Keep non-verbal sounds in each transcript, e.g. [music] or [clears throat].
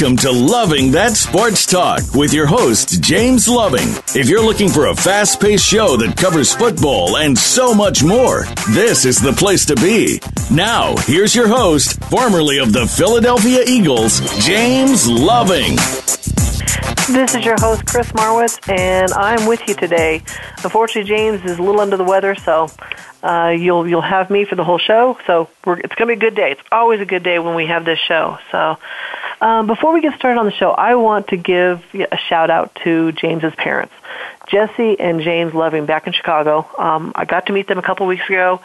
Welcome to Loving That Sports Talk with your host, James Loving. If you're looking for a fast paced show that covers football and so much more, this is the place to be. Now, here's your host, formerly of the Philadelphia Eagles, James Loving. This is your host, Chris Marwitz, and I'm with you today. Unfortunately, James is a little under the weather, so uh, you'll you'll have me for the whole show. So it's going to be a good day. It's always a good day when we have this show. So um, before we get started on the show, I want to give a shout out to James's parents, Jesse and James Loving, back in Chicago. Um, I got to meet them a couple weeks ago.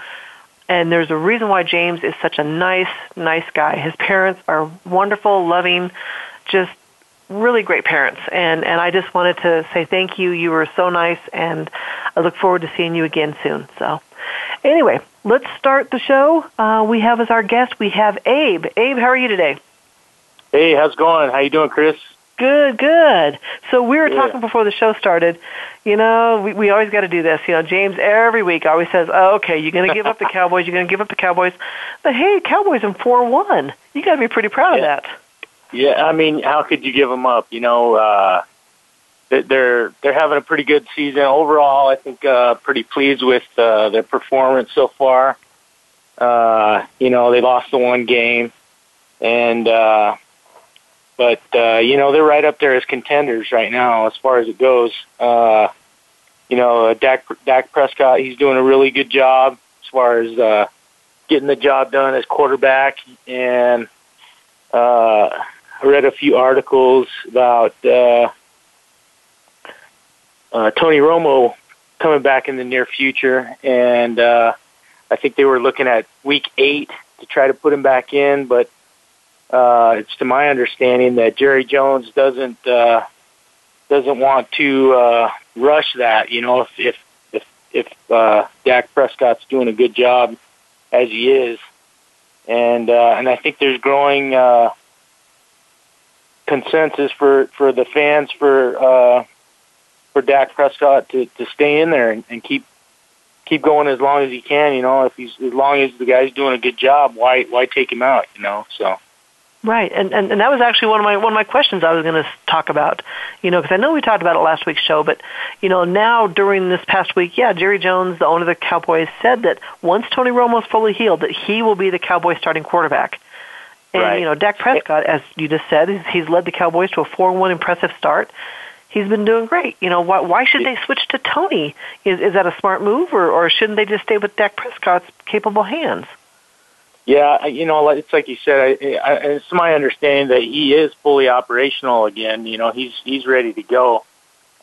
And there's a reason why James is such a nice, nice guy. His parents are wonderful, loving, just really great parents and and I just wanted to say thank you you were so nice and I look forward to seeing you again soon so anyway let's start the show. Uh, we have as our guest we have Abe. Abe how are you today? Hey how's it going? How you doing Chris? Good good. So we were yeah. talking before the show started you know we, we always got to do this you know James every week always says oh, okay you're going to give up the Cowboys you're going to give up the Cowboys. But hey Cowboys in 4-1 you got to be pretty proud yeah. of that. Yeah, I mean, how could you give them up? You know, uh, they're they're having a pretty good season overall. I think uh, pretty pleased with uh, their performance so far. Uh, you know, they lost the one game, and uh, but uh, you know they're right up there as contenders right now as far as it goes. Uh, you know, Dak Dak Prescott, he's doing a really good job as far as uh, getting the job done as quarterback, and uh, I read a few articles about uh, uh, Tony Romo coming back in the near future, and uh, I think they were looking at week eight to try to put him back in, but uh, it's to my understanding that Jerry Jones doesn't uh, doesn't want to uh, rush that. You know, if if if, if uh, Dak Prescott's doing a good job as he is, and uh, and I think there's growing. Uh, consensus for for the fans for uh, for Dak Prescott to to stay in there and, and keep keep going as long as he can. You know, if he's as long as the guy's doing a good job, why why take him out? You know, so. Right, and, and and that was actually one of my one of my questions I was going to talk about, you know, because I know we talked about it last week's show, but you know now during this past week, yeah, Jerry Jones, the owner of the Cowboys, said that once Tony Romo's fully healed, that he will be the Cowboys starting quarterback. And right. you know, Dak Prescott, as you just said, he's led the Cowboys to a four-one impressive start. He's been doing great. You know, why why should they switch to Tony? Is is that a smart move, or or shouldn't they just stay with Dak Prescott's capable hands? Yeah, you know, it's like you said. I, I, it's my understanding that he is fully operational again. You know, he's he's ready to go.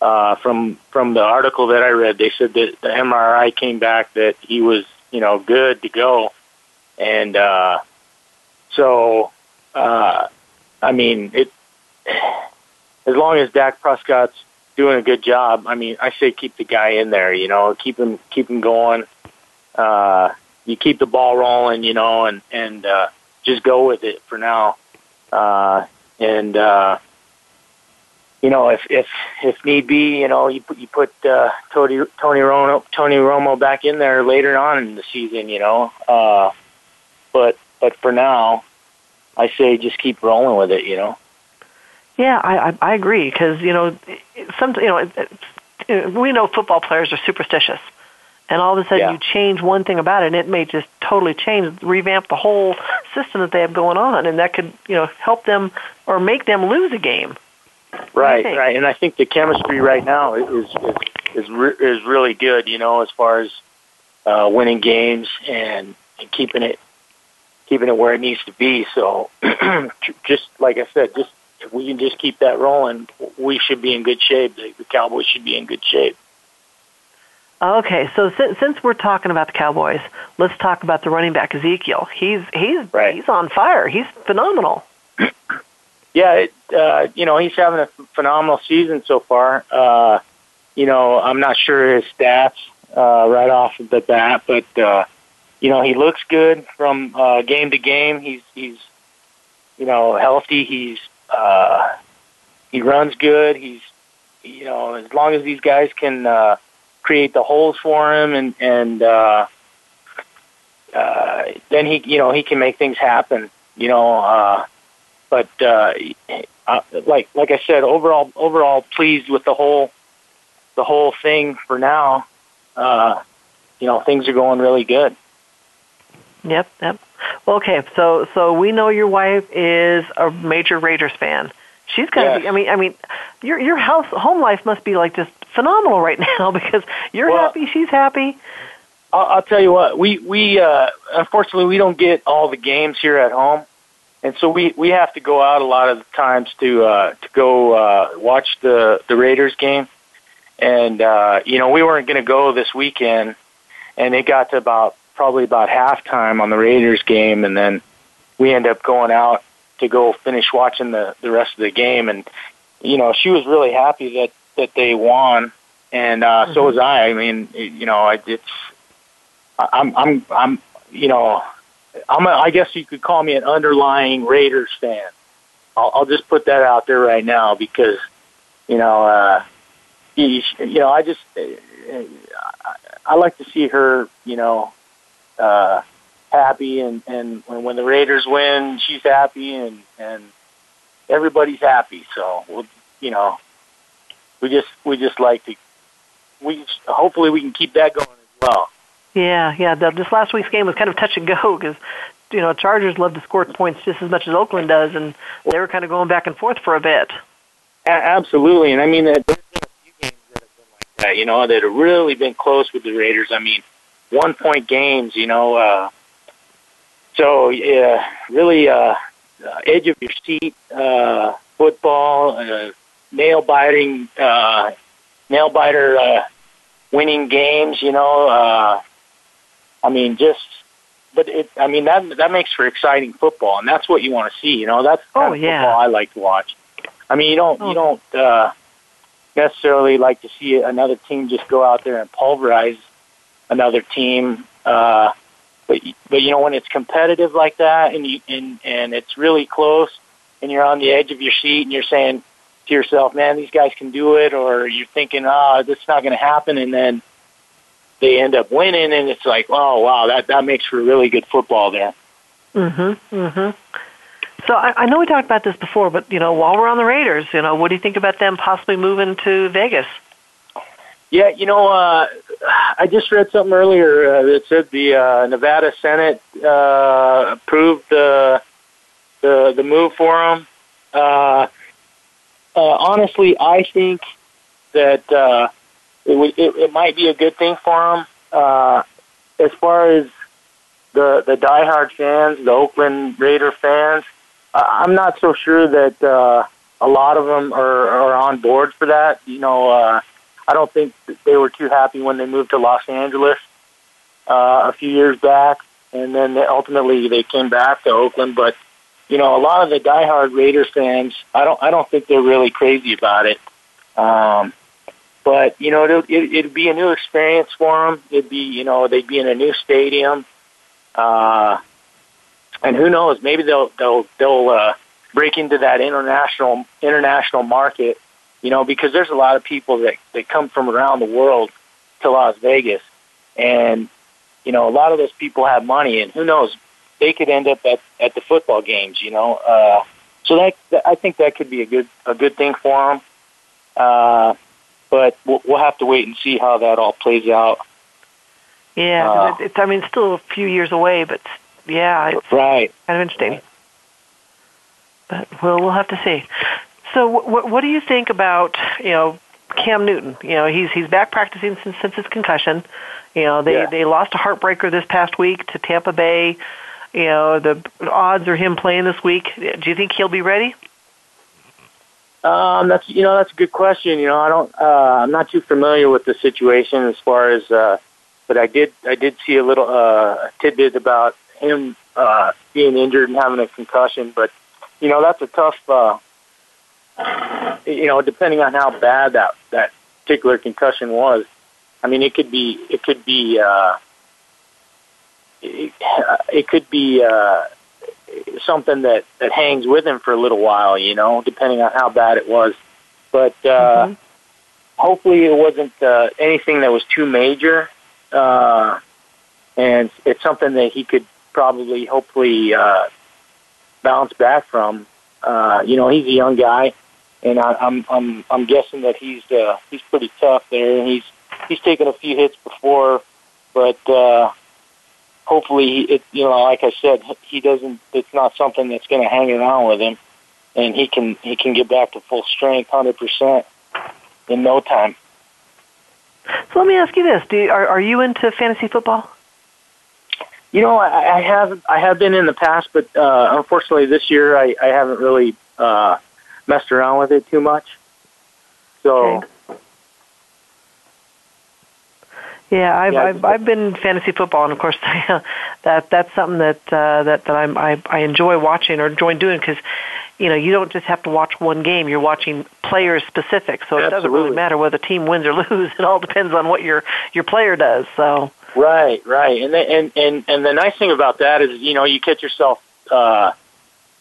Uh, from from the article that I read, they said that the MRI came back that he was, you know, good to go, and uh, so, uh, I mean, it as long as Dak Prescott's doing a good job, I mean, I say keep the guy in there. You know, keep him keep him going. Uh, you keep the ball rolling, you know, and and uh, just go with it for now. Uh, and uh, you know, if if if need be, you know, you put you put uh, Tony Tony Romo Tony Romo back in there later on in the season, you know. Uh, but but for now, I say just keep rolling with it. You know. Yeah, I I, I agree because you know some you know it, it, we know football players are superstitious, and all of a sudden yeah. you change one thing about it, and it may just totally change, revamp the whole system that they have going on, and that could you know help them or make them lose a game. Right, right, and I think the chemistry right now is is is, re- is really good. You know, as far as uh, winning games and, and keeping it keeping it where it needs to be. So, [clears throat] just like I said, just if we can just keep that rolling, we should be in good shape. The, the Cowboys should be in good shape. Okay, so since, since we're talking about the Cowboys, let's talk about the running back Ezekiel. He's he's right. he's on fire. He's phenomenal. [clears throat] yeah, it, uh, you know he's having a phenomenal season so far. Uh, you know, I'm not sure his stats uh, right off of the bat, but uh, you know, he looks good from uh, game to game. He's he's you know healthy. He's uh, he runs good. He's you know as long as these guys can uh, create the holes for him and and uh, uh, then he you know he can make things happen. You know, uh, but uh, uh, like like I said, overall overall pleased with the whole the whole thing for now. Uh, you know, things are going really good. Yep, yep. Well, okay, so so we know your wife is a major Raiders fan. She's got to Yes. be. I mean, I mean, your your house home life must be like just phenomenal right [laughs] now because you're Well- happy, she's happy. I'll, I'll tell you what, we we uh, unfortunately we don't get all the games here at home, and so we we have to go out a lot of the times to uh, to go uh, watch the the Raiders game, and uh, you know we weren't going to go this weekend, and it got to about probably about halftime on the Raiders game, and then we end up going out to go finish watching the the rest of the game, and you know she was really happy that that they won, and uh, so was I. I mean, it- you know, I, it's I'm I'm I'm you know I'm a, I guess you could call me an underlying Raiders fan. I'll, I'll just put that out there right now because you know uh, you, you know I just uh, I, I like to see her you know uh, happy and and when, when the Raiders win she's happy and and everybody's happy so we'll, you know we just we just like to we hopefully we can keep that going as well. Yeah, yeah. The, this last week's game was kind of touch and go because you know Chargers love to score points just as much as Oakland does, and they were kind of going back and forth for a bit. A- absolutely, and I mean, there's been a few games that have been like that. You know, that have really been close with the Raiders. I mean, one point games. You know, uh, so yeah, really uh, uh, edge of your seat uh, football, uh, nail biting, uh, nail biter, uh, winning games. You know, uh, I mean, just. But it, I mean that that makes for exciting football, and that's what you want to see. You know, that's the kind Oh, of yeah. football I like to watch. I mean, you don't Oh. you don't uh, necessarily like to see another team just go out there and pulverize another team. Uh, but but you know when it's competitive like that, and you and and it's really close, and you're on the edge of your seat, and you're saying to yourself, "Man, these guys can do it," or you're thinking, "Ah, this is not going to happen," and then they end up winning, and it's like, "Oh, wow, that that makes for really good football there." Mm-hmm. Mm-hmm. So I, I know we talked about this before, but you know, while we're on the Raiders, you know, what do you think about them possibly moving to Vegas? Yeah, you know, uh, I just read something earlier uh, that said the uh, Nevada Senate uh, approved the the the move for them. Uh, uh, honestly, I think that uh, it, would, it it might be a good thing for them. Uh, as far as the the diehard fans, the Oakland Raider fans, I- I'm not so sure that uh, a lot of them are, are on board for that. You know. Uh, I don't think they were too happy when they moved to Los Angeles uh, a few years back, and then they, ultimately they came back to Oakland. But you know, a lot of the diehard Raiders fans, I don't, I don't think they're really crazy about it. Um, but you know, it'll, it, it'd be a new experience for them. It'd be, you know, they'd be in a new stadium, uh, and who knows? Maybe they'll they'll they'll uh, break into that international international market you know, because there's a lot of people that that come from around the world to Las Vegas, and you know, a lot of those people have money, and who knows, they could end up at at the football games, you know. Uh, so that, that I think that could be a good a good thing for them. Uh, but we'll, we'll have to wait and see how that all plays out. Yeah, Uh, it's. I mean, it's still a few years away, but yeah, it's Right. kind of interesting. But we'll we'll have to see. So, what what do you think about you know Cam Newton? You know, he's he's back practicing since since his concussion. You know, they Yeah. they lost a heartbreaker this past week to Tampa Bay. You know, the odds are him playing this week. Do you think he'll be ready? Um, that's you know that's a good question. You know, I don't. Uh, I'm not too familiar with the situation as far as, uh, but I did I did see a little uh, tidbit about him uh, being injured and having a concussion. But you know, that's a tough. Uh, you know, depending on how bad that that particular concussion was, I mean, it could be it could be uh, it, it could be. Uh, something that that hangs with him for a little while, you know, depending on how bad it was. But uh, Mhm. hopefully, it wasn't uh, anything that was too major, uh, and it's something that he could probably, hopefully, uh, bounce back from Uh, you know, he's a young guy, and I, I'm I'm I'm guessing that he's uh, he's pretty tough there, and he's he's taken a few hits before, but uh, hopefully, it you know, like I said, he doesn't. It's not something that's going to hang around with him, and he can he can get back to full strength, hundred percent, in no time. So let me ask you this: Do you, are are you into fantasy football? You know, I, I have I have been in the past, but uh, unfortunately this year I, I haven't really uh, messed around with it too much. So. Okay. Yeah, I've, Yeah, I've I've been fantasy football, and of course, [laughs] that that's something that uh, that that I'm, I I enjoy watching or enjoy doing because, you know, you don't just have to watch one game; you're watching players specific. So it doesn't really matter whether the team wins or [laughs] lose. It all depends on what your your player does. So Right, right, and the, and and and the nice thing about that is, you know, you catch yourself, uh,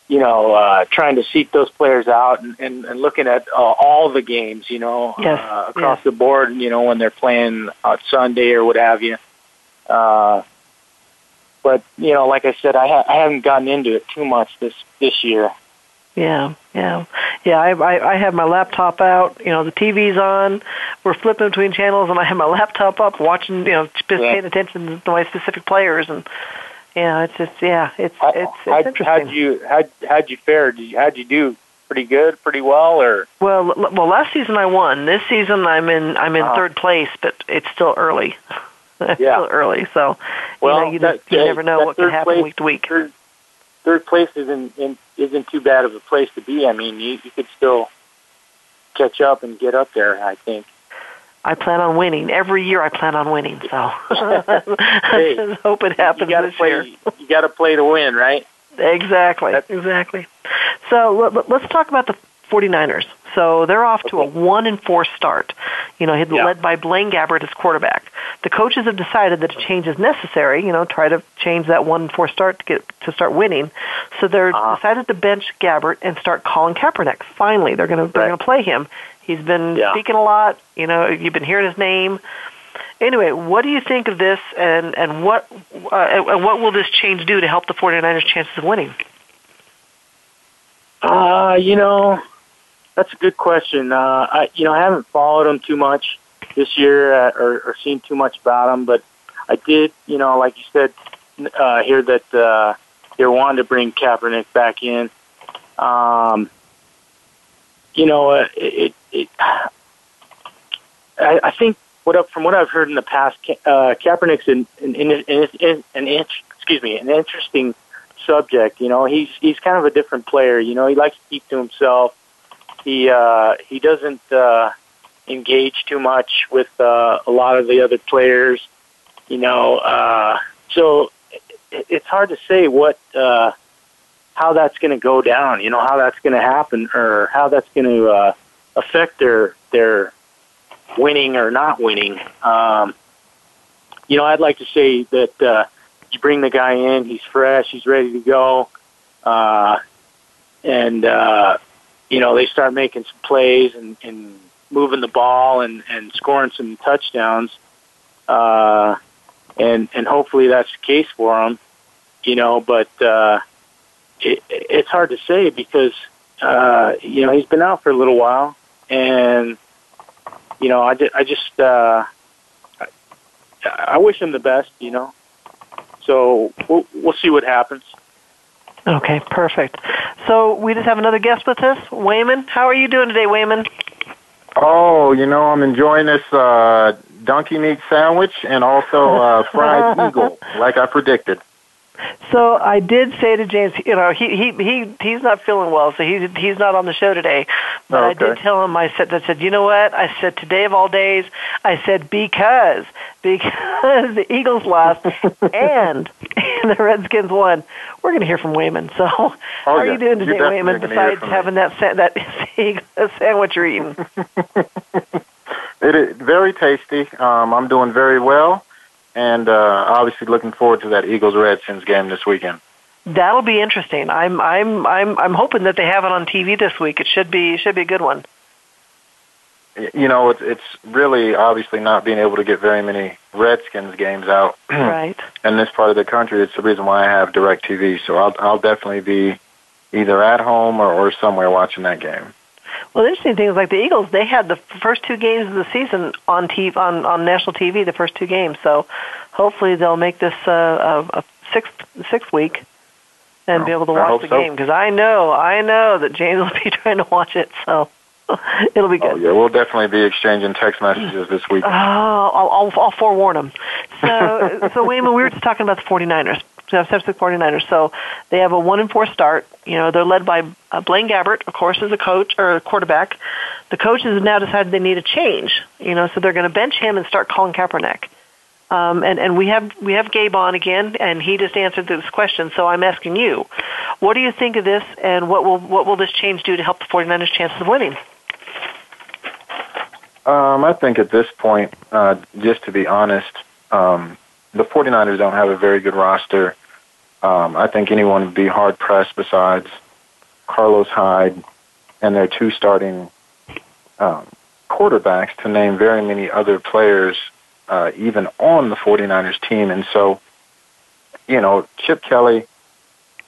you know, uh, trying to seek those players out and and, and looking at uh, all the games, you know, Yes, uh, across yes. the board, you know, when they're playing on Sunday or what have you. Uh, but you know, like I said, I ha- I haven't gotten into it too much this this year. Yeah, yeah, yeah. I, I I have my laptop out. You know, the TV's on. We're flipping between channels, and I have my laptop up, watching. You know, just paying attention to my specific players, and yeah, it's just yeah, it's How- it's it's interesting. how'd you how'd, how'd you fare? Did you, how'd you do? Pretty good, pretty well, or Well, l- well, last season I won. This season I'm in I'm in Uh-huh. third place, but it's still early. [laughs] it's Yeah. still early, so well, you know you, that- just, you that- never know what can happen place- week to week. third, third place isn't in, isn't too bad of a place to be. I mean, you, you could still catch up and get up there. I think. I plan on winning every year. I plan on winning, so [laughs] I Hey, just hope it You happens to this play. year. You got to play to win, right? Exactly. That's- exactly. So let- let- let's talk about the 49ers. So they're off to a one and four start. You know, Yeah. led by Blaine Gabbert as quarterback. The coaches have decided that a change is necessary. You know, try to change that one four start to get to start winning. So they're Uh-huh. decided to bench Gabbert and start Colin Kaepernick. Finally, they're going to they're going to play him. He's been Yeah. speaking a lot. You know, you've been hearing his name. Anyway, what do you think of this, and and what uh, and what will this change do to help the 49ers' chances of winning? Uh, you know, that's a good question. Uh, I, you know, I haven't followed them too much this year uh, or, or seen too much about them, but I did, you know, like you said, uh, hear that uh, they're wanting to bring Kaepernick back in. Um, you know, uh, it, it, I, I think what up from what I've heard in the past, uh, Kaepernick's an an, an, an, an, excuse me, an interesting subject. You know, he's he's kind of a different player. You know, he likes to keep to himself. He uh, he doesn't uh, engage too much with uh, a lot of the other players. You know, uh, so it, it's hard to say what uh, how that's going to go down. You know, how that's going to happen or how that's going to uh, affect their their winning or not winning. Um, you know, I'd like to say that uh, you bring the guy in, he's fresh, he's ready to go, uh, and uh, you know they start making some plays and, and moving the ball and, and scoring some touchdowns, uh, and and hopefully that's the case for him. You know, but uh, it, it's hard to say because uh, you know he's been out for a little while, and you know I, ju- I just uh, I, I wish him the best. You know, so we'll we'll see what happens. Okay, perfect. So we just have another guest with us, Wayman. How are you doing today, Wayman? Oh, you know, I'm enjoying this uh, donkey meat sandwich and also uh, fried [laughs] eagle, like I predicted. So I did say to James, you know, he he he he's not feeling well, so he's he's not on the show today. But I did tell him. I said, I said, you know what? I said today of all days. I said because because the Eagles lost [laughs] and and the Redskins won. We're going to hear from Wayman. So [laughs] how are you doing You're today, Wayman? Besides from me. having that sa- that [laughs] sandwich you're eating. It is very tasty. Um, I'm doing very well, and uh, obviously looking forward to that Eagles Redskins game this weekend. That'll be interesting. I'm I'm I'm I'm hoping that they have it on TV this week. It should be should be a good one. You know, it's it's really obviously not being able to get very many Redskins games out [clears throat] right. in this part of the country. It's the reason why I have DirecTV. So I'll I'll definitely be either at home or, or somewhere watching that game. Well, the interesting thing is like the Eagles, they had the first two games of the season on TV, on on national TV, the first two games. So hopefully they'll make this uh, a, a sixth sixth week and be able to watch the so. game because I know I know that James [laughs] will be trying to watch it. So [laughs] it'll be good. Oh, yeah, we'll definitely be exchanging text messages this week. Oh, I'll, I'll, I'll forewarn them. So, [laughs] so Wayman, we were just talking about the 49ers. San Francisco 49ers. So they have a one and four start. You know, they're led by uh, Blaine Gabbert, of course, as a coach or a quarterback. The coaches have now decided they need a change. You know, so they're going to bench him and start Colin Kaepernick. Um, and and we have we have Gabe on again, and he just answered this question. So I'm asking you, what do you think of this, and what will what will this change do to help the 49ers' chances of winning? Um, I think at this point, uh, just to be honest, um, the 49ers don't have a very good roster. Um, I think anyone would be hard pressed besides Carlos Hyde and their two starting um, quarterbacks to name very many other players uh, even on the 49ers team. And so, you know, Chip Kelly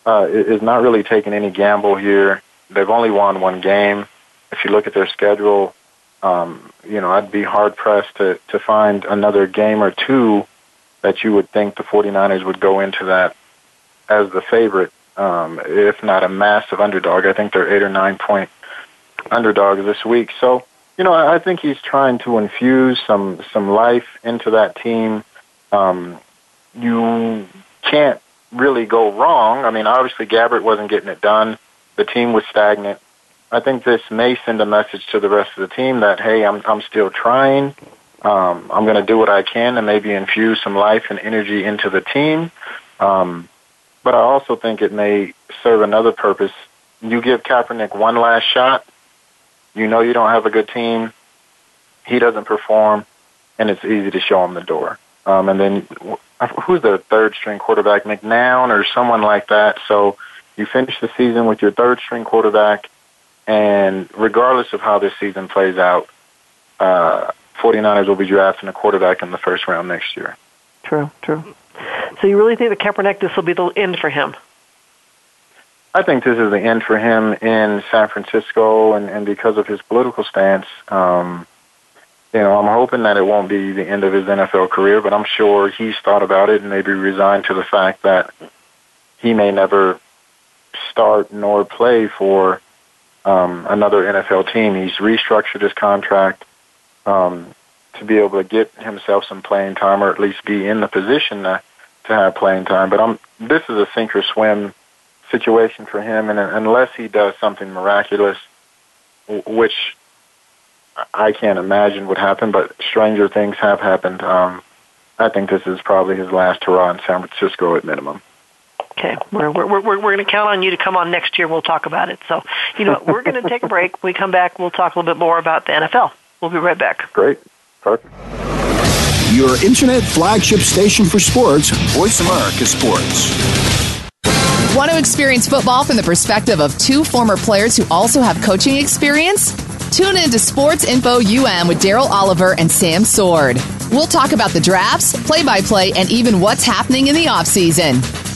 uh, is not really taking any gamble here. They've only won one game. If you look at their schedule, um, you know, I'd be hard pressed to, to find another game or two that you would think the 49ers would go into that as the favorite, um, if not a massive underdog. I think they're eight or nine point underdogs this week. So, you know, I think he's trying to infuse some some life into that team. Um, you can't really go wrong. I mean, obviously Gabbert wasn't getting it done. The team was stagnant. I think this may send a message to the rest of the team that hey, I'm I'm still trying. Um, I'm going to do what I can to maybe infuse some life and energy into the team. Um, but I also think it may serve another purpose. You give Kaepernick one last shot. You know you don't have a good team. He doesn't perform, and it's easy to show him the door. Um, and then who's the third string quarterback? McNown or someone like that. So you finish the season with your third string quarterback, and regardless of how this season plays out, uh, 49ers will be drafting a quarterback in the first round next year. True, true. So you really think that Kaepernick, this will be the end for him? I think this is the end for him in San Francisco, and, and because of his political stance, um, you know, I'm hoping that it won't be the end of his NFL career, but I'm sure he's thought about it and maybe resigned to the fact that he may never start nor play for um, another NFL team. He's restructured his contract um, to be able to get himself some playing time, or at least be in the position to, to have playing time. But I'm, this is a sink or swim situation for him, and unless he does something miraculous, which I can't imagine would happen, but stranger things have happened. Um, I think this is probably his last hurrah in San Francisco at minimum. Okay, we're we're we're, we're going to count on you to come on next year. We'll talk about it. So, you know, we're going to take a break. When we come back, we'll talk a little bit more about the NFL. We'll be right back. Great, perfect. Your internet flagship station for sports, Voice America Sports. Want to experience football from the perspective of two former players who also have coaching experience? Tune in to Sports Info UM with Daryl Oliver and Sam Sword. We'll talk about the drafts, play by play, and even what's happening in the offseason.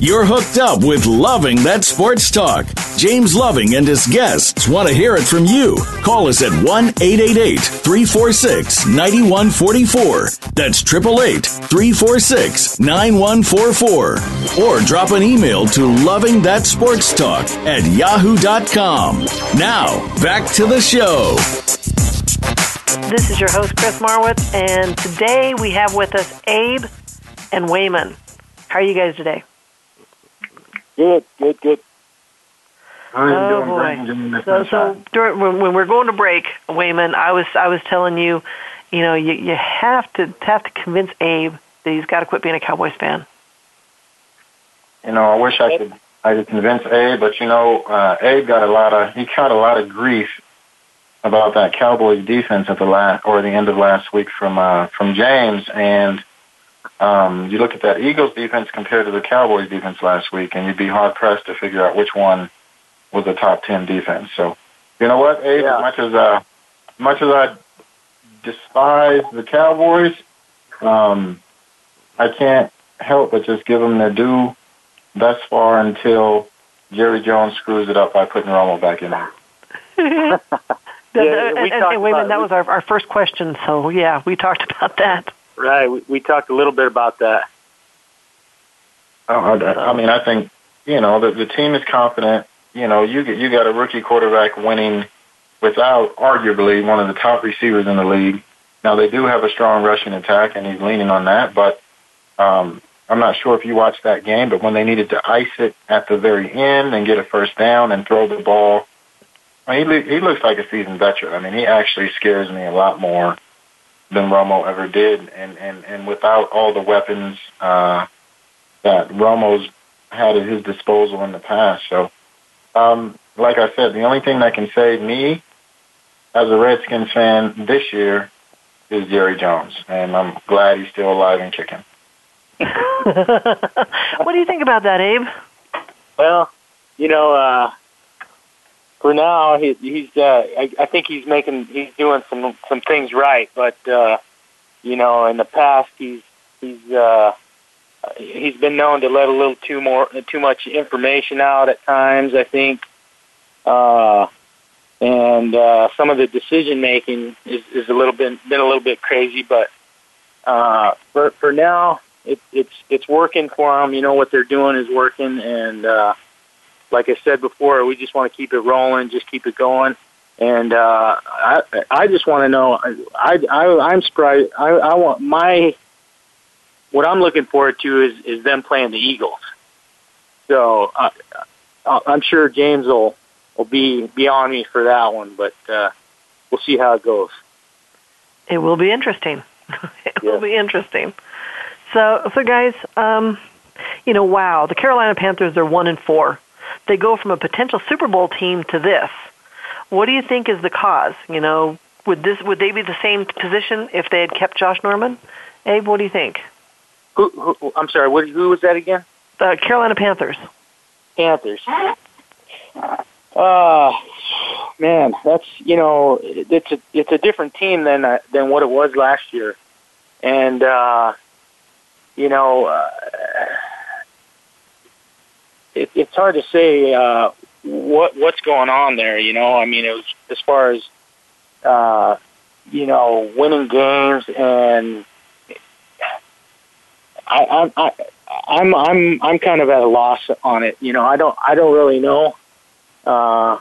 You're hooked up with Loving That Sports Talk. James Loving and his guests want to hear it from you. Call us at 1 888 346 9144. That's 888 346 9144. Or drop an email to Loving That Sports Talk at yahoo.com. Now, back to the show. This is your host, Chris Marwitz, and today we have with us Abe and Wayman. How are you guys today? Good, good, good. I'm oh boy! So, so during, when, when we're going to break, Wayman, I was I was telling you, you know, you you have to have to convince Abe that he's got to quit being a Cowboys fan. You know, I wish I could I could convince Abe, but you know, uh, Abe got a lot of he got a lot of grief about that Cowboys defense at the last or the end of last week from uh, from James, and um, you look at that Eagles defense compared to the Cowboys defense last week, and you'd be hard pressed to figure out which one was a top ten defense. So, you know what, Abe? Yeah. As much as uh, much as I despise the Cowboys, um, I can't help but just give them their due thus far until Jerry Jones screws it up by putting Romo back in there. [laughs] [laughs] Yeah, and, we and, talked and Wayman, about- that was our, our first question. So yeah, we talked about that. Right. We, we talked a little bit about that. Oh, I, I mean, I think you know the the team is confident. You know, you get you got a rookie quarterback winning without arguably one of the top receivers in the league. Now they do have a strong rushing attack, and he's leaning on that. But um, I'm not sure if you watched that game, but when they needed to ice it at the very end and get a first down and throw the ball, I mean, he he looks like a seasoned veteran. I mean, he actually scares me a lot more than Romo ever did, and and and without all the weapons. Uh, that Romo's had at his disposal in the past. So, um, like I said, the only thing that can save me as a Redskins fan this year is Jerry Jones, and I'm glad he's still alive and kicking. [laughs] what do you think about that, Abe? Well, you know, uh, for now, he, he's. Uh, I, I think he's making. He's doing some some things right, but uh, you know, in the past, he's he's uh, he's been known to let a little too more too much information out at times. I think, uh, and uh, some of the decision making is, is a little bit been a little bit crazy. But uh, for for now, it, it's it's working for them. You know what they're doing is working, and uh, like I said before, we just want to keep it rolling, just keep it going. And uh, I I just want to know. I I I'm surprised. I I want my what I'm looking forward to is is them playing the Eagles. So uh, I'm sure James will will be be on me for that one, but uh, we'll see how it goes. It will be interesting. [laughs] it Yeah. will be interesting. So, so guys, um, you know, wow, the Carolina Panthers are one and four. They go from a potential Super Bowl team to this. What do you think is the cause? You know, would this would they be the same position if they had kept Josh Norman? Abe, what do you think? Who, who I'm sorry. What, who was that again? The Carolina Panthers. Panthers. Uh man, that's you know, it's a it's a different team than uh, than what it was last year, and uh, you know, uh, it, it's hard to say uh, what what's going on there. You know, I mean, it was as far as uh, you know, winning games and. I, I, I, I'm I'm I'm kind of at a loss on it. You know, I don't I don't really know. Uh,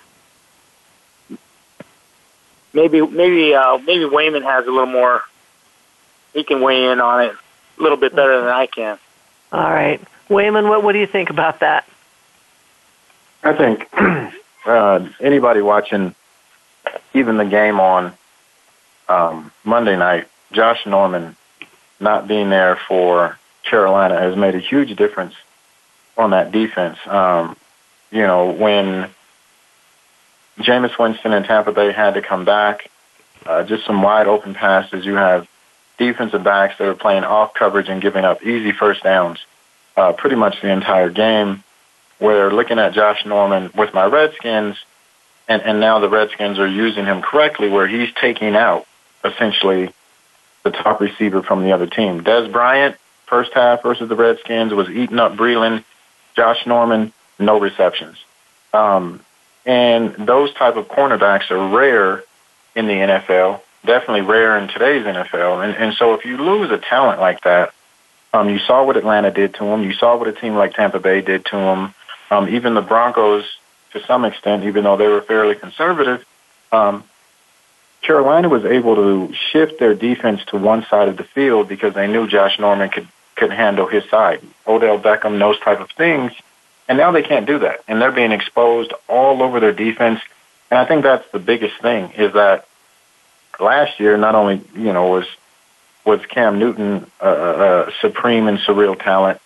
maybe maybe uh, maybe Wayman has a little more. He can weigh in on it a little bit better than I can. All right, Wayman, what what do you think about that? I think [clears throat] uh, anybody watching even the game on um, Monday night, Josh Norman not being there for Carolina has made a huge difference on that defense. Um, you know, when Jameis Winston and Tampa Bay had to come back, uh, just some wide open passes. You have defensive backs that are playing off coverage and giving up easy first downs uh, pretty much the entire game. Where looking at Josh Norman with my Redskins, and, and now the Redskins are using him correctly, where he's taking out essentially the top receiver from the other team. Dez Bryant, first half versus the Redskins, was eating up Breeland. Josh Norman, no receptions. Um, And those type of cornerbacks are rare in the NFL, definitely rare in today's NFL. And, and so if you lose a talent like that, um, you saw what Atlanta did to him. You saw what a team like Tampa Bay did to him. Um, even the Broncos, to some extent, even though they were fairly conservative, um, Carolina was able to shift their defense to one side of the field because they knew Josh Norman could could handle his side. Odell Beckham, those type of things. And now they can't do that. And they're being exposed all over their defense. And I think that's the biggest thing is that last year, not only, you know, was, was Cam Newton uh, uh, supreme and surreal talent,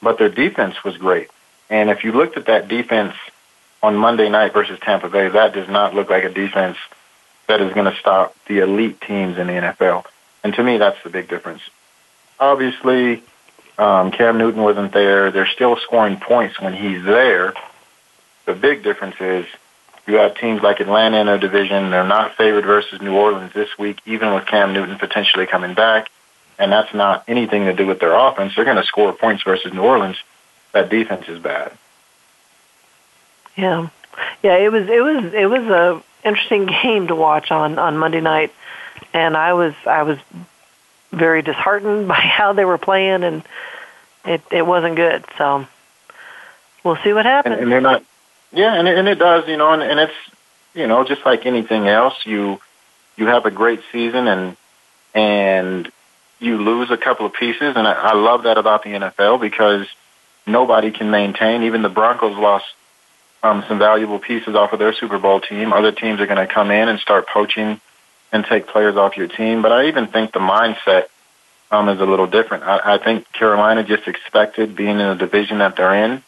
but their defense was great. And if you looked at that defense on Monday night versus Tampa Bay, that does not look like a defense that is going to stop the elite teams in the NFL. And to me, that's the big difference. Obviously, um, Cam Newton wasn't there. They're still scoring points when he's there. The big difference is you have teams like Atlanta in a division. They're not favored versus New Orleans this week, even with Cam Newton potentially coming back. And that's not anything to do with their offense. They're going to score points versus New Orleans. That defense is bad. Yeah, yeah. It was it was it was a interesting [laughs] game to watch on on Monday night, and I was I was very disheartened [laughs] by how they were playing, and it it wasn't good. So we'll see what happens. And, and they're not. Yeah, and it, and it does, you know, and, and it's you know just like anything else, you you have a great season and and you lose a couple of pieces, and I, I love that about the NFL because nobody can maintain. Even the Broncos lost um, some valuable pieces off of their Super Bowl team. Other teams are going to come in and start poaching and take players off your team. But I even think the mindset um, is a little different. I, I think Carolina just expected being in the division that they're in,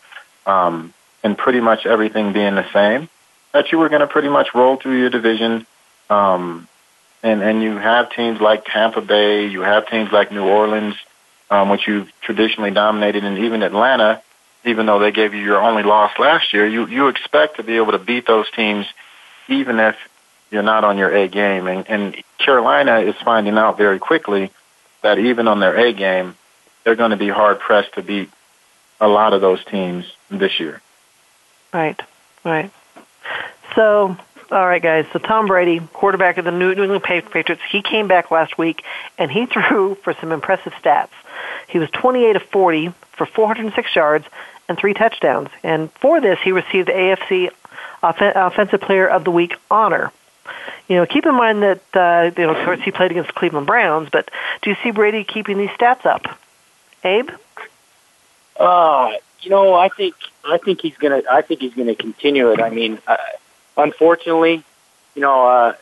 um, and pretty much everything being the same, that you were going to pretty much roll through your division. Um, and and you have teams like Tampa Bay, you have teams like New Orleans, um, which you've traditionally dominated, and even Atlanta. Even though they gave you your only loss last year, you you expect to be able to beat those teams, even if you're not on your A game. And, and Carolina is finding out very quickly that even on their A game, they're going to be hard pressed to beat a lot of those teams this year. Right, right. So, all right, guys. So Tom Brady, quarterback of the New England Patriots, he came back last week and he [laughs] threw for some impressive stats. He was 28 of 40 for 406 yards and three touchdowns. And for this, he received AFC Offensive Player of the Week honor. You know, keep in mind that uh, you know, of course, he played against the Cleveland Browns. But do you see Brady keeping these stats up, Abe? Uh, you know, I think I think he's gonna I think he's gonna continue it. I mean, uh, unfortunately, you know, uh,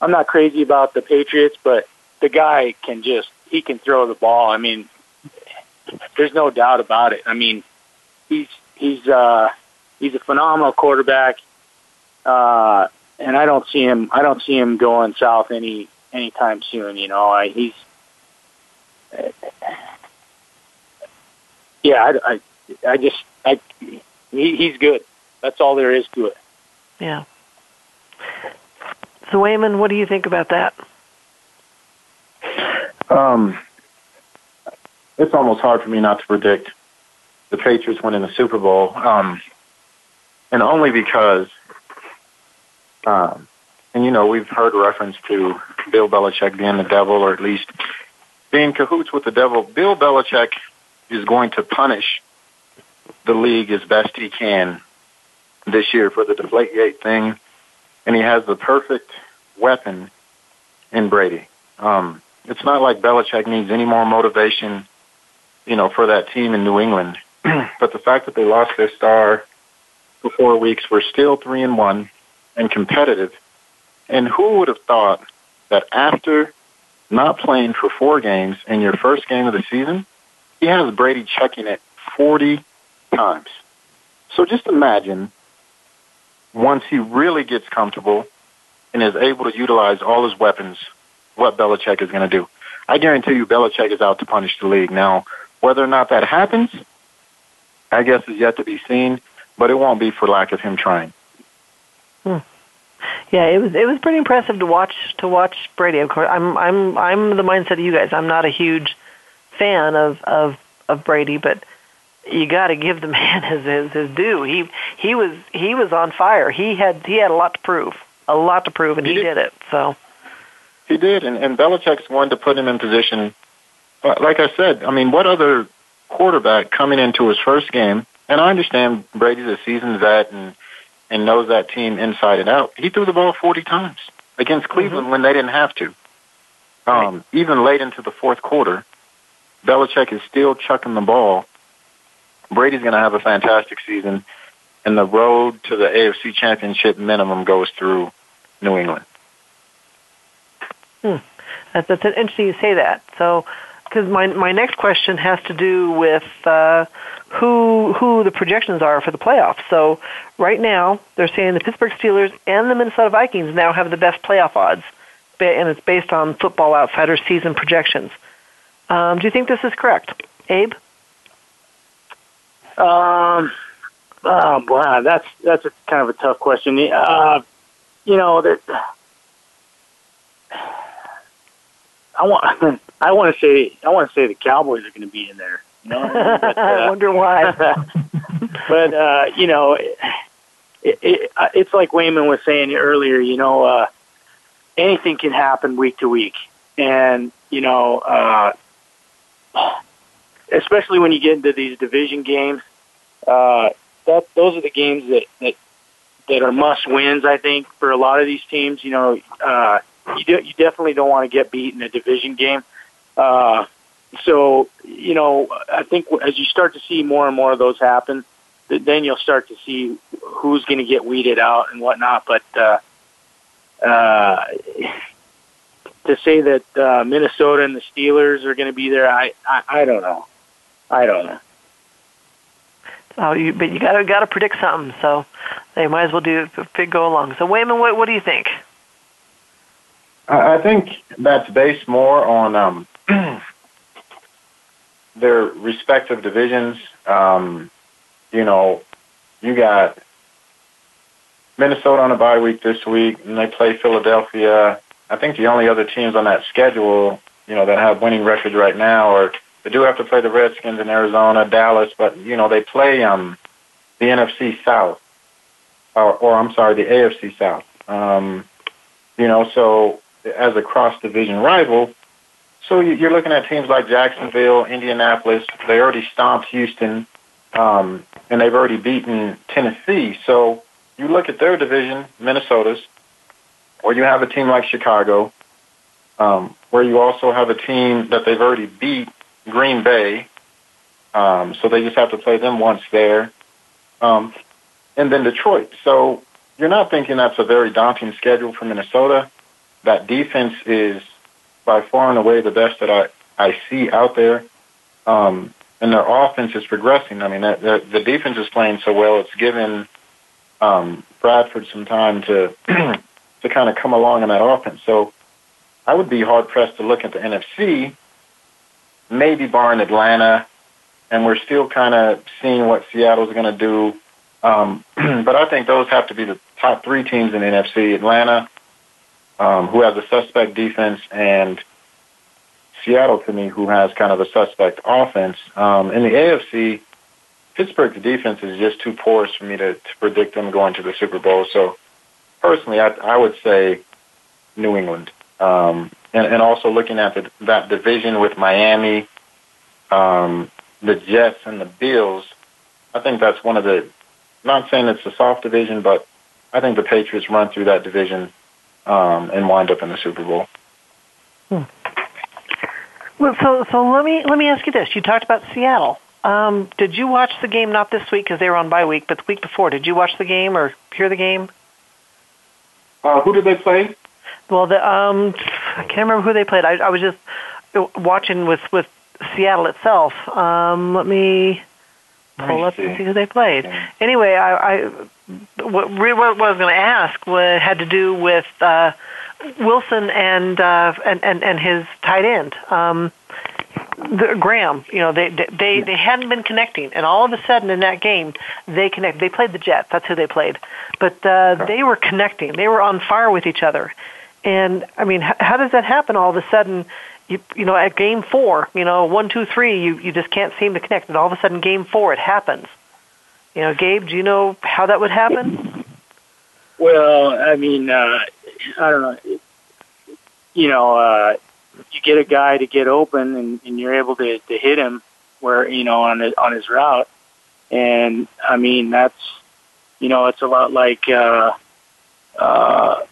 I'm not crazy about the Patriots, but the guy can just he can throw the ball. I mean, there's no doubt about it. I mean, he's he's uh, he's a phenomenal quarterback uh, and I don't see him. I don't see him going south any anytime soon. You know, I, he's. Yeah, I, I, I just, I, he, he's good. That's all there is to it. Yeah. So, Wayman, what do you think about that? Um, it's almost hard for me not to predict the Patriots winning the Super Bowl, um, and only because um, and you know, we've heard reference to Bill Belichick being the devil, or at least being cahoots with the devil. Bill Belichick is going to punish the league as best he can this year for the Deflategate thing, and he has the perfect weapon in Brady. Um, it's not like Belichick needs any more motivation, you know, for that team in New England. [clears throat] but the fact that they lost their star for four weeks, we're still three and one and competitive. And who would have thought that after not playing for four games in your first game of the season, he has Brady checking it 40 times. So just imagine once he really gets comfortable and is able to utilize all his weapons, what Belichick is going to do. I guarantee you Belichick is out to punish the league. Now, whether or not that happens, I guess is yet to be seen, but it won't be for lack of him trying. Hmm. Yeah, it was it was pretty impressive to watch to watch Brady. Of course, I'm I'm I'm the mindset of you guys. I'm not a huge fan of of of Brady, but you got to give the [laughs] man his, his his due. He he was he was on fire. He had he had a lot to prove, a lot to prove, and he, he did. did. it. So he did, and and Belichick's one to put him in position. Like I said, I mean, what other quarterback coming into his first game? And I understand Brady's a seasoned vet and and knows that team inside and out. He threw the ball forty times against Cleveland mm-hmm. when they didn't have to. Um, right. Even late into the fourth quarter, Belichick is still chucking the ball Brady's going to have a fantastic season, and the road to the AFC Championship minimum goes through New England. Hmm. That's, that's interesting you say that. So, because my my next question has to do with uh, who who the projections are for the playoffs. So, right now they're saying the Pittsburgh Steelers and the Minnesota Vikings now have the best playoff odds, and it's based on Football Outsiders season projections. Um, do you think this is correct, Abe? Um, oh, wow, that's that's a kind of a tough question. Uh, you know that I want [laughs] I want to say I want to say the Cowboys are going to be in there. You know, but, uh, [laughs] I wonder why. [laughs] but uh, you know, it, it, it's like Wayman was saying earlier. You know, uh, anything can happen week to week, and you know. Uh, especially when you get into these division games. Uh, that those are the games that that that are must wins. I think for a lot of these teams, you know, uh, you you definitely don't want to get beat in a division game. Uh, so you know, I think as you start to see more and more of those happen, then you'll start to see who's going to get weeded out and whatnot. But uh, uh, to say that uh, Minnesota and the Steelers are going to be there, I, I I don't know. I don't know. Oh, you, but you gotta gotta predict something, so they might as well do go along. So Wayman, what what do you think? I think that's based more on um, [clears throat] their respective divisions. Um, you know, you got Minnesota on a bye week this week, and they play Philadelphia. I think the only other teams on that schedule, you know, that have winning records right now are they do have to play the Redskins in Arizona, Dallas, but you know they play um, the NFC South, or, or I'm sorry, the AFC South. Um, you know, so as a cross division rival, so you're looking at teams like Jacksonville, Indianapolis. They already stomped Houston, um, and they've already beaten Tennessee. So you look at their division, Minnesota's, or you have a team like Chicago, um, where you also have a team that they've already beat Green Bay. Um, so they just have to play them once there. Um, and then Detroit. So you're not thinking that's a very daunting schedule for Minnesota. That defense is by far and away the best that I, I see out there. Um, and their offense is progressing. I mean, the, the defense is playing so well, it's given um, Bradford some time to [clears throat] to kind of come along in that offense. So I would be hard pressed to look at the NFC maybe barring Atlanta, and we're still kind of seeing what Seattle's going to do. Um, [clears throat] but I think those have to be the top three teams in the NFC: Atlanta, um, who has a suspect defense, and Seattle, to me, who has kind of a suspect offense. Um, in the AFC, Pittsburgh's defense is just too porous for me to, to predict them going to the Super Bowl. So, personally, I, I would say New England. Um, and, and also looking at the, that division with Miami, um, the Jets, and the Bills, I think that's one of the. Not saying it's a soft division, but I think the Patriots run through that division um, and wind up in the Super Bowl. Hmm. Well, so so let me let me ask you this: You talked about Seattle. Um, did you watch the game not this week because they were on bye week, but the week before? Did you watch the game or hear the game? Uh, who did they play? Well, the, um, I can't remember who they played. I, I was just watching with with Seattle itself. Um, let me pull up and see who they played. Anyway, I, I what, what I was going to ask what had to do with uh, Wilson and, uh, and and and his tight end. Um, the, Graham, you know, they they they hadn't been connecting, and all of a sudden in that game, they connect. They played the Jets. That's who they played, but uh, they were connecting. They were on fire with each other, and I mean, how, how does that happen all of a sudden? You you know at game four, you know one two three, you you just can't seem to connect, and all of a sudden game four it happens. You know, Gabe, do you know how that would happen? Well, I mean, uh, I don't know. You know, uh, you get a guy to get open, and, and you're able to, to hit him where you know on his, on his route, and I mean that's you know it's a lot like uh, uh,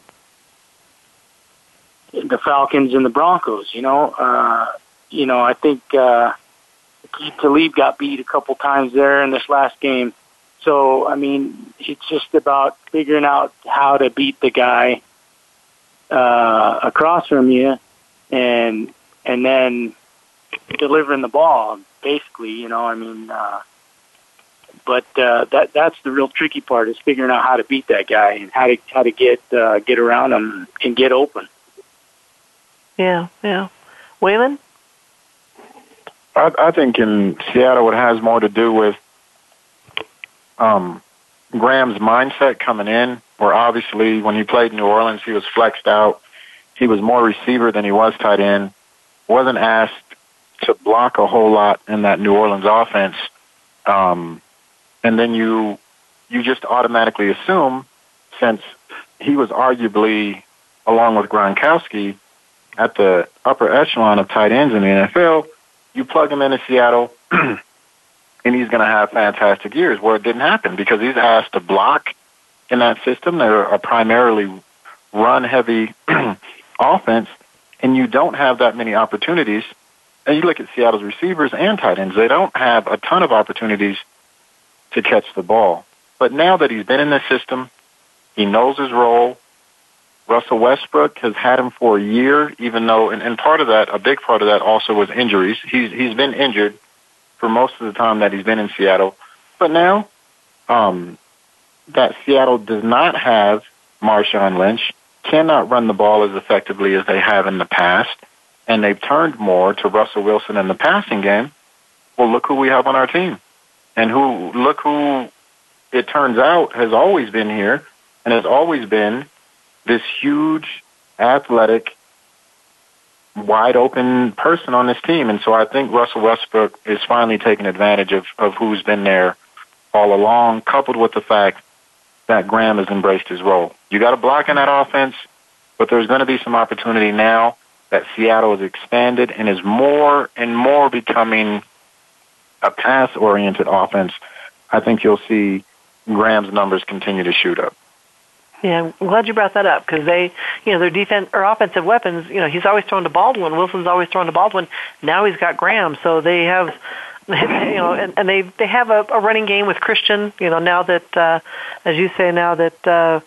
the Falcons and the Broncos. You know, uh, you know I think uh, Talib got beat a couple times there in this last game. So I mean, it's just about figuring out how to beat the guy uh, across from you, and and then delivering the ball. Basically, you know, I mean, uh, but uh, that that's the real tricky part is figuring out how to beat that guy and how to how to get uh, get around him and get open. Yeah, yeah. Wayman? I, I think in Seattle it has more to do with um, Graham's mindset coming in, where obviously when he played in New Orleans, he was flexed out. He was more receiver than he was tight end. Wasn't asked to block a whole lot in that New Orleans offense. Um, and then you you just automatically assume, since he was arguably, along with Gronkowski, at the upper echelon of tight ends in the NFL, you plug him into Seattle, [clears throat] and he's going to have fantastic years. Where it didn't happen because he's asked to block in that system. They're a primarily run-heavy [clears throat] offense, and you don't have that many opportunities. And you look at Seattle's receivers and tight ends; they don't have a ton of opportunities to catch the ball. But now that he's been in the system, he knows his role. Russell Westbrook has had him for a year, even though, and, and part of that, a big part of that also was injuries. He's he's been injured for most of the time that he's been in Seattle, but now um, that Seattle does not have Marshawn Lynch, cannot run the ball as effectively as they have in the past, and they've turned more to Russell Wilson in the passing game. Well, look who we have on our team, and who look who it turns out has always been here and has always been this huge, athletic, wide open person on this team. And so I think Russell Westbrook is finally taking advantage of, of who's been there all along, coupled with the fact that Graham has embraced his role. You got to block in that offense, but there's going to be some opportunity now that Seattle has expanded and is more and more becoming a pass oriented offense. I think you'll see Graham's numbers continue to shoot up. Yeah, I'm glad you brought that up because they, you know, their defense or offensive weapons. You know, he's always thrown to Baldwin. Wilson's always thrown to Baldwin. Now he's got Graham, so they have, [laughs] you know, and, and they they have a, a running game with Christian. You know, now that, uh, as you say, now that uh,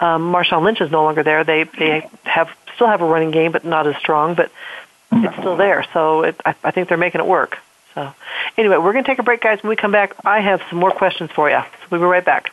um, Marshawn Lynch is no longer there, they they have still have a running game, but not as strong. But it's still there, so it, I, I think they're making it work. So, anyway, we're going to take a break, guys. When we come back, I have some more questions for you. So we'll be right back.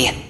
me.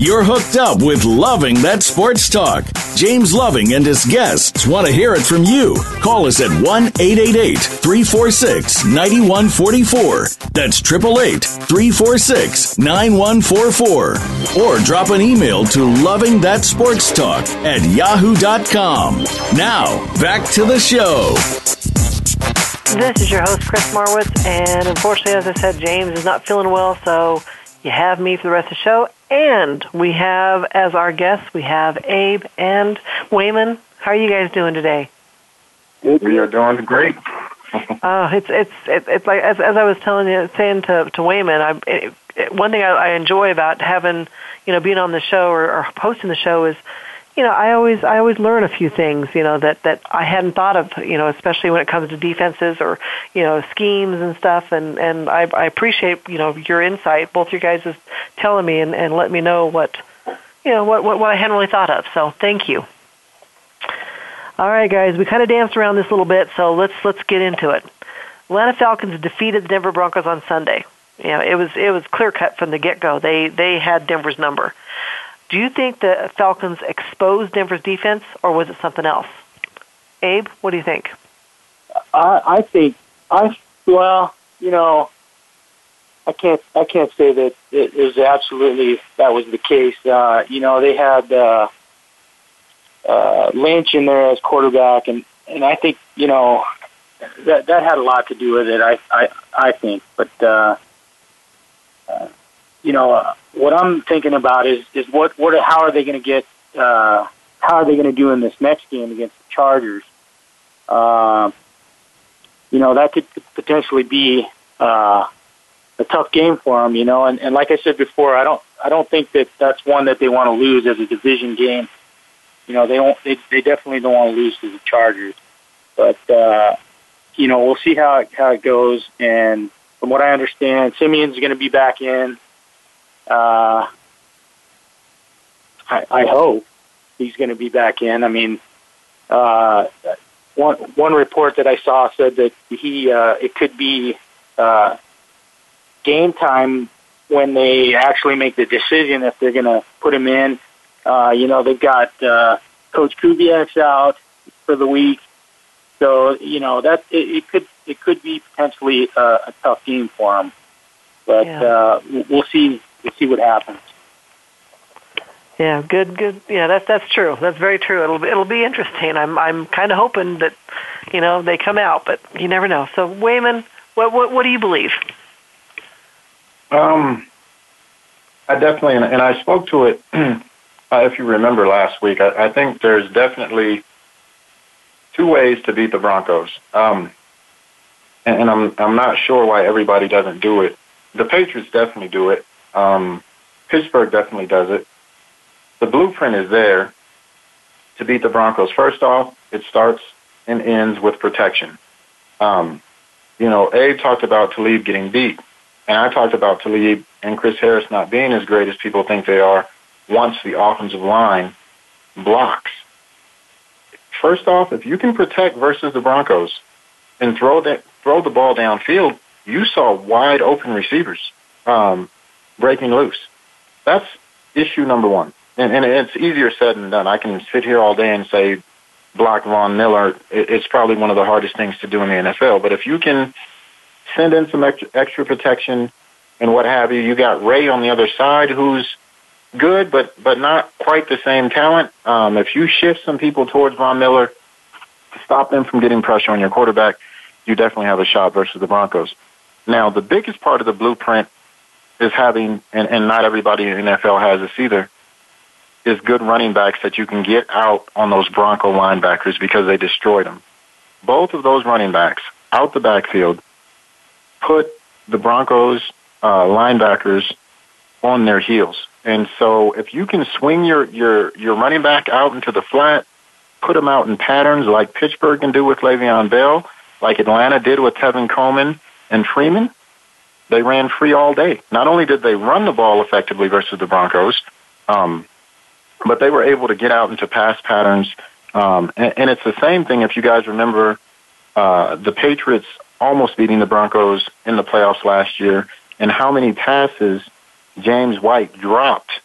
You're hooked up with Loving That Sports Talk. James Loving and his guests want to hear it from you. Call us at 1 888 346 9144. That's 888 346 9144. Or drop an email to Loving That Sports Talk at yahoo.com. Now, back to the show. This is your host, Chris Marwitz, and unfortunately, as I said, James is not feeling well, so you have me for the rest of the show. And we have, as our guests, we have Abe and Wayman. How are you guys doing today? We are doing great. uh, [laughs] it's it's it's, like as, as I was telling you, saying to to Wayman, I it, it, one thing I, I enjoy about having you know being on the show or, or hosting the show is you know, I always I always learn a few things, you know, that that I hadn't thought of, you know, especially when it comes to defenses or you know schemes and stuff. And and I, I appreciate you know your insight, both you guys is telling me and and let me know what you know what what, what I hadn't really thought of. So thank you. All right, guys, we kind of danced around this a little bit, so let's let's get into it. Atlanta Falcons defeated the Denver Broncos on Sunday. You know, it was it was clear cut from the get go. They they had Denver's number. Do you think the Falcons exposed Denver's defense, or was it something else? Abe, what do you think? I, I think I well, you know, I can't I can't say that it was absolutely that was the case. Uh, you know, they had uh, uh, Lynch in there as quarterback, and and I think you know that that had a lot to do with it. I I I think, but uh, uh, you know, uh, what I'm thinking about is is what what how are they going to get uh, how are they going to do in this next game against the Chargers? Uh, you know, that could potentially be uh, a tough game for them. You know, and, and like I said before, I don't I don't think that that's one that they want to lose as a division game. You know, they don't they they definitely don't want to lose to the Chargers, but uh, you know we'll see how it, how it goes. And from what I understand, Siemian's going to be back in. Uh, I, I hope he's going to be back in. I mean, uh, one one report that I saw said that he uh, it could be uh, game time when they actually make the decision if they're going to put him in. Uh, you know, they've got uh, Coach Kubiak's out for the week, so you know that it, it could it could be potentially a, a tough game for him. But yeah. uh, we'll see we'll see what happens. Yeah, good, good. Yeah, that's that's true. That's very true. It'll it'll be interesting. I'm I'm kind of hoping that, you know, they come out, but you never know. So, Wayman, what what what do you believe? Um, I definitely, and, and I spoke to it. [clears throat] uh, if you remember last week, I, I think there's definitely two ways to beat the Broncos. Um, and, and I'm I'm not sure why everybody doesn't do it. The Patriots definitely do it. Um, Pittsburgh definitely does it. The blueprint is there to beat the Broncos. First off, it starts and ends with protection. Um, you know, Abe talked about Talib getting beat, and I talked about Talib and Chris Harris not being as great as people think they are once the offensive line blocks. First off, if you can protect versus the Broncos and throw that throw the ball downfield, you saw wide open receivers. Um, breaking loose. That's issue number one. And, and it's easier said than done. I can sit here all day and say block Von Miller. It's probably one of the hardest things to do in the NFL. But if you can send in some extra, protection and what have you, you got Ray on the other side who's good, but but not quite the same talent. Um, if you shift some people towards Von Miller to stop them from getting pressure on your quarterback, you definitely have a shot versus the Broncos. Now, the biggest part of the blueprint is having, and, and not everybody in NFL has this either, is good running backs that you can get out on those Bronco linebackers because they destroyed them. Both of those running backs out the backfield put the Broncos uh, linebackers on their heels. And so if you can swing your, your, your running back out into the flat, put them out in patterns like Pittsburgh can do with Le'Veon Bell, like Atlanta did with Tevin Coleman and Freeman, they ran free all day. Not only did they run the ball effectively versus the Broncos, um, but they were able to get out into pass patterns. Um, and, and it's the same thing if you guys remember uh, the Patriots almost beating the Broncos in the playoffs last year, and how many passes James White dropped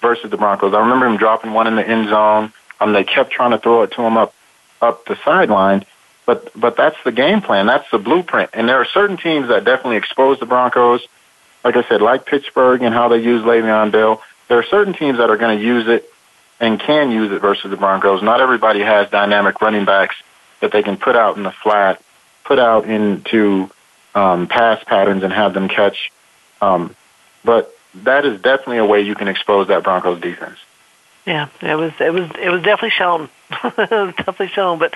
versus the Broncos. I remember him dropping one in the end zone Um, they kept trying to throw it to him up up the sideline, but but that's the game plan. That's the blueprint. And there are certain teams that definitely expose the Broncos. Like I said, like Pittsburgh and how they use Le'Veon Bell. There are certain teams that are going to use it and can use it versus the Broncos. Not everybody has dynamic running backs that they can put out in the flat, put out into um, pass patterns and have them catch. Um, but that is definitely a way you can expose that Broncos defense. Yeah, it was it was it was definitely shown. It was [laughs] definitely shown, but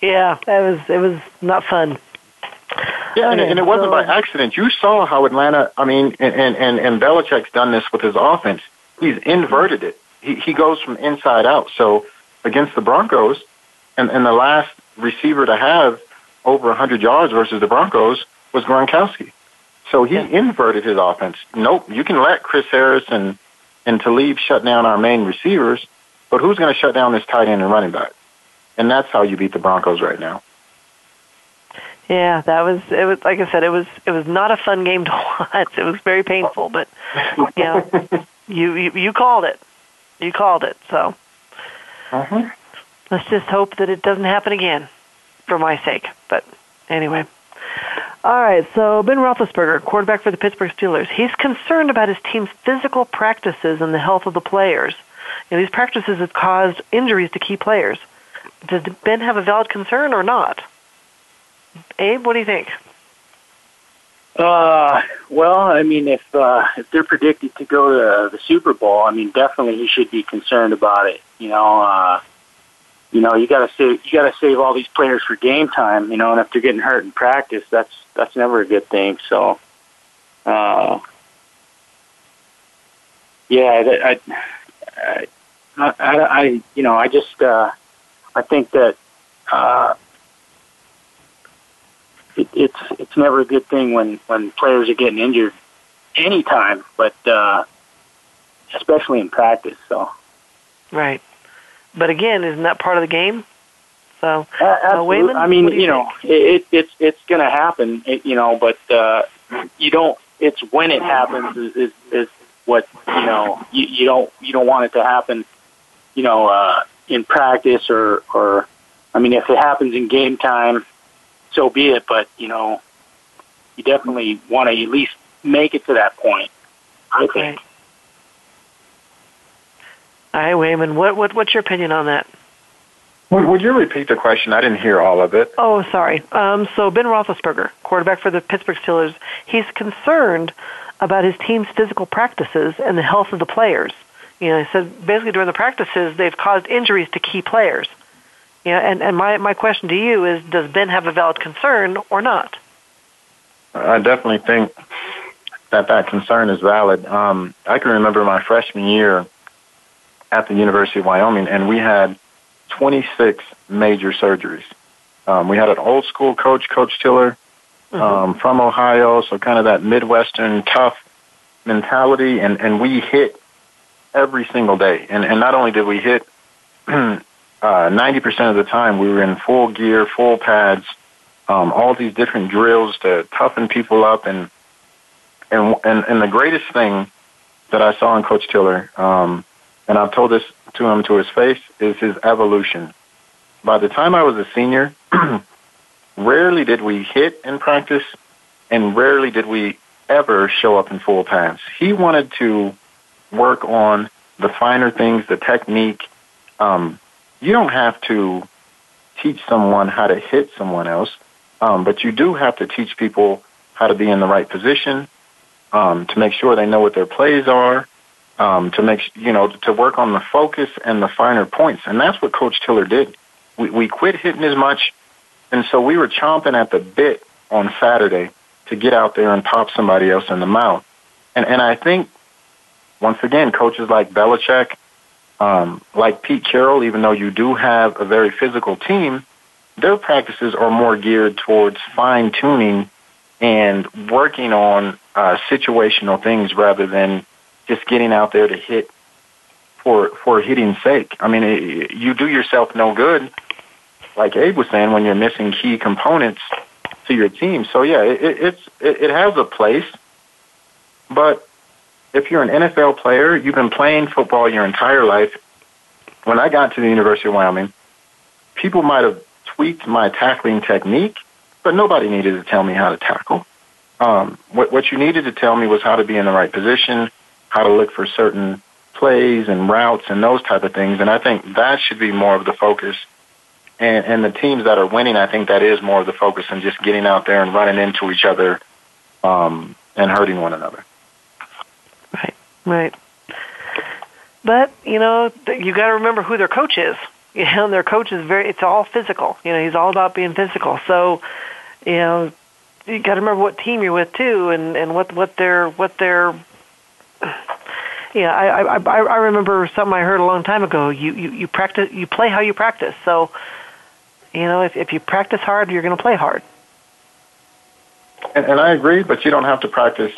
yeah, it was it was not fun. Yeah, and, and it wasn't by accident. You saw how Atlanta. I mean, and and and Belichick's done this with his offense. He's inverted it. He he goes from inside out. So against the Broncos, and and the last receiver to have over a 100 yards versus the Broncos was Gronkowski. So he inverted his offense. Nope, you can let Chris Harris and and Talib shut down our main receivers, but who's going to shut down this tight end and running back? And that's how you beat the Broncos right now. Yeah, that was it. Was like I said, it was it was not a fun game to [laughs] watch. It was very painful, but you know, [laughs] you, you you called it. You called it. So uh-huh. let's just hope that it doesn't happen again, for my sake. But anyway. All right, so Ben Roethlisberger, quarterback for the Pittsburgh Steelers, he's concerned about his team's physical practices and the health of the players. You know, these practices have caused injuries to key players. Does Ben have a valid concern or not? Abe, what do you think? Uh, well, I mean, if uh, if they're predicted to go to the Super Bowl, I mean, definitely he should be concerned about it. You know, uh, you know, you got to save you got to save all these players for game time. You know, and if they're getting hurt in practice, that's that's never a good thing. So, uh, yeah, I, I, I, I, you know, I just, uh, I think that uh, it, it's it's never a good thing when when players are getting injured anytime, but uh, especially in practice. So, right. But again, isn't that part of the game? So, uh, Wayman, I mean, you, you know, it, it, it's it's going to happen, it, you know, but uh, you don't. It's when it happens is, is is what you know. You, you don't you don't want it to happen, you know, uh, in practice or or. I mean, if it happens in game time, so be it. But you know, you definitely want to at least make it to that point. I think. Right. All right, Wayman, what, what what's your opinion on that? Would, would you repeat the question? I didn't hear all of it. Oh, sorry. Um, so Ben Roethlisberger, quarterback for the Pittsburgh Steelers, he's concerned about his team's physical practices and the health of the players. You know, he said basically during the practices they've caused injuries to key players. You know, and, and my, my question to you is, does Ben have a valid concern or not? I definitely think that that concern is valid. Um, I can remember my freshman year at the University of Wyoming, and we had 26 major surgeries. Um, we had an old school coach, Coach Tiller, mm-hmm. um, from Ohio, so kind of that Midwestern tough mentality, and, and we hit every single day. And, and not only did we hit, [clears throat] uh, 90% of the time we were in full gear, full pads, um, all these different drills to toughen people up. And, and, and, and the greatest thing that I saw in Coach Tiller, um, and I've told this to him to his face, is his evolution. By the time I was a senior, [clears throat] rarely did we hit in practice, and rarely did we ever show up in full pads. He wanted to work on the finer things, the technique. Um, you don't have to teach someone how to hit someone else, um, but you do have to teach people how to be in the right position, um, to make sure they know what their plays are, um, to make you know to work on the focus and the finer points, and that's what Coach Tiller did. We we quit hitting as much, and so we were chomping at the bit on Saturday to get out there and pop somebody else in the mouth. And and I think once again, coaches like Belichick, um, like Pete Carroll, even though you do have a very physical team, their practices are more geared towards fine tuning and working on uh, situational things rather than just getting out there to hit for for hitting sake. I mean, it, you do yourself no good, like Abe was saying, when you're missing key components to your team. So yeah, it, it's it, it has a place, but if you're an NFL player, you've been playing football your entire life. when I got to the University of Wyoming, people might have tweaked my tackling technique, but nobody needed to tell me how to tackle. Um, what, what you needed to tell me was how to be in the right position, how to look for certain plays and routes and those type of things. And I think that should be more of the focus. And, and the teams that are winning, I think that is more of the focus than just getting out there and running into each other um, and hurting one another. Right, right. But you know, you got to remember who their coach is. [laughs] You know, their coach is very. It's all physical. You know, he's all about being physical. So, you know, you got to remember what team you're with too, and and what what their what their. [sighs] Yeah, I, I I I remember something I heard a long time ago. You you you practice, you play how you practice. So, you know, if if you practice hard, you're going to play hard. And, and I agree, but you don't have to practice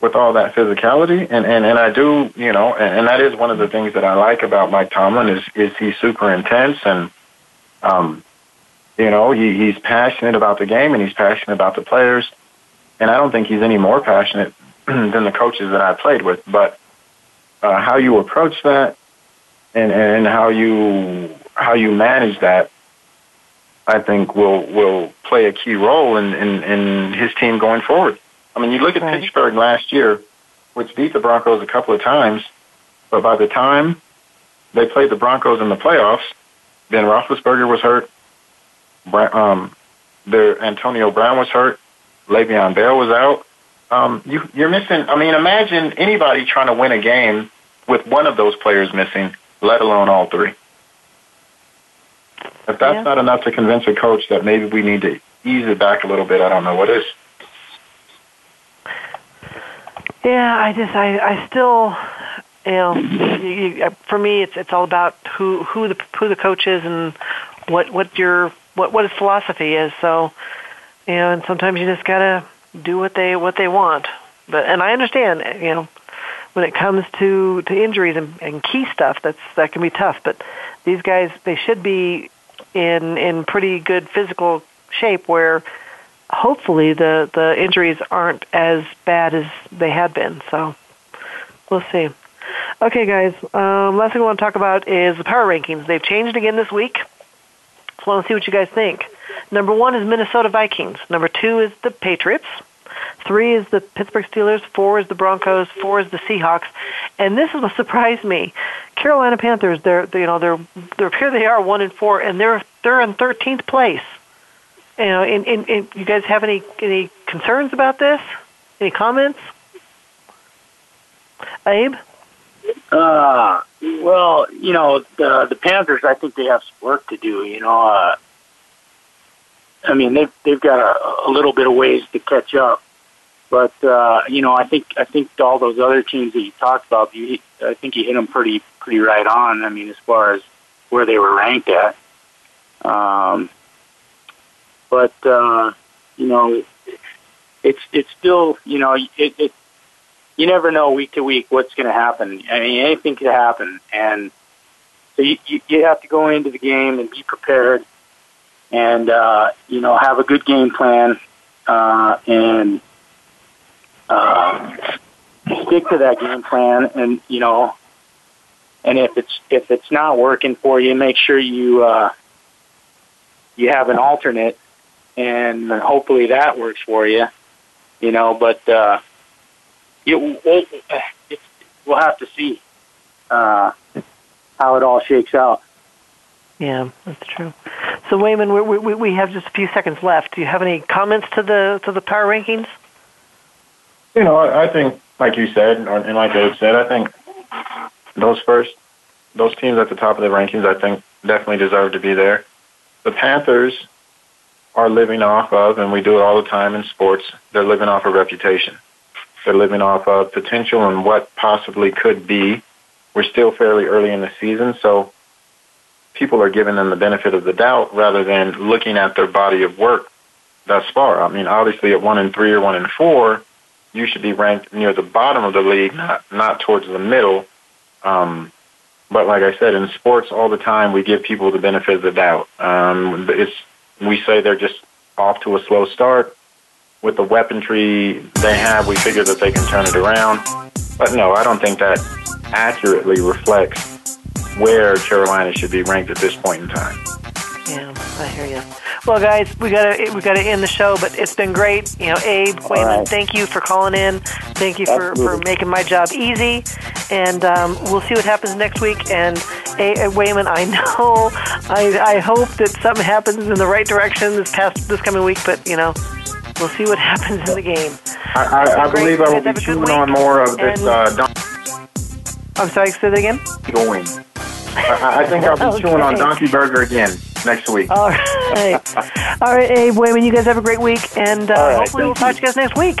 with all that physicality. And, and, and I do, you know, and, and that is one of the things that I like about Mike Tomlin is, is he's super intense and, um, you know, he, he's passionate about the game and he's passionate about the players. And I don't think he's any more passionate [clears throat] than the coaches that I played with. But uh, how you approach that and, and how you how you manage that, I think will will play a key role in, in, in his team going forward. I mean, you look at right. Pittsburgh last year, which beat the Broncos a couple of times, but by the time they played the Broncos in the playoffs, Ben Roethlisberger was hurt. Um, their Antonio Brown was hurt. Le'Veon Bell was out. Um, you, you're missing. I mean, imagine anybody trying to win a game with one of those players missing, let alone all three. If that's yeah. not enough to convince a coach that maybe we need to ease it back a little bit, I don't know what is. Yeah, I just I I still you know you, you, uh, for me it's it's all about who who the who the coach is and what what your what what his philosophy is. So you know, and sometimes you just gotta do what they what they want. But and I understand you know when it comes to to injuries and, and key stuff that's that can be tough. But these guys they should be in in pretty good physical shape where hopefully the the injuries aren't as bad as they had been. So we'll see. Okay, guys. Um, last thing I want to talk about is the power rankings. They've changed again this week. So I want to see what you guys think. Number one is Minnesota Vikings. Number two is the Patriots. Three is the Pittsburgh Steelers. Four is the Broncos. Four is the Seahawks. And this is what [laughs] surprised me. Carolina Panthers. They're you know they're they're here they are one and four, and they're they're in thirteenth place. You know, in, you guys have any any concerns about this? Any comments? Abe? Uh, well, you know, the the Panthers. I think they have some work to do. You know, uh, I mean, they've they've got a, a little bit of ways to catch up. But uh, you know, I think I think all those other teams that you talked about, you, I think you hit them pretty pretty right on. I mean, as far as where they were ranked at. Um, but uh, you know, it's it's still you know it, it you never know week to week what's going to happen. I mean, anything could happen, and so you, you have to go into the game and be prepared, and uh, you know have a good game plan, uh, and uh, stick to that game plan, and you know, and if it's if it's not working for you, make sure you uh, you have an alternate and hopefully that works for you. You know, but uh, it, we'll, we'll have to see uh, how it all shakes out. Yeah, that's true. So, Wayman, we, we, we have just a few seconds left. Do you have any comments to the to the power rankings? You know, I think, like you said, and like Dave said, I think those first those teams at the top of the rankings, I think, definitely deserve to be there. The Panthers, are living off of, and we do it all the time in sports, they're living off of reputation. They're living off of potential and what possibly could be. We're still fairly early in the season, so people are giving them the benefit of the doubt rather than looking at their body of work thus far. I mean, obviously at one and three or one and four, you should be ranked near the bottom of the league, not not towards the middle. Um, but like I said, in sports all the time, we give people the benefit of the doubt. Um, it's we say they're just off to a slow start. With the weaponry they have, we figure that they can turn it around. But no, I don't think that accurately reflects where Carolina should be ranked at this point in time. Yeah, I hear you. Well, guys, we gotta we gotta end the show, but it's been great. You know, Abe Wayman, right. thank you for calling in. Thank you for, for making my job easy. And um, we'll see what happens next week. And A- A- Wayman, I know, [laughs] I I hope that something happens in the right direction this past this coming week. But you know, we'll see what [laughs] happens in the game. I, I, I believe I will be have a good chewing on more of this uh, Don I'm sorry, say that again. going. I, I think I'll be [laughs] chewing on Donkey Burger again next week. All right, all right, Abe Wayman, you guys have a great week, and uh, right, hopefully we'll talk to you guys next week.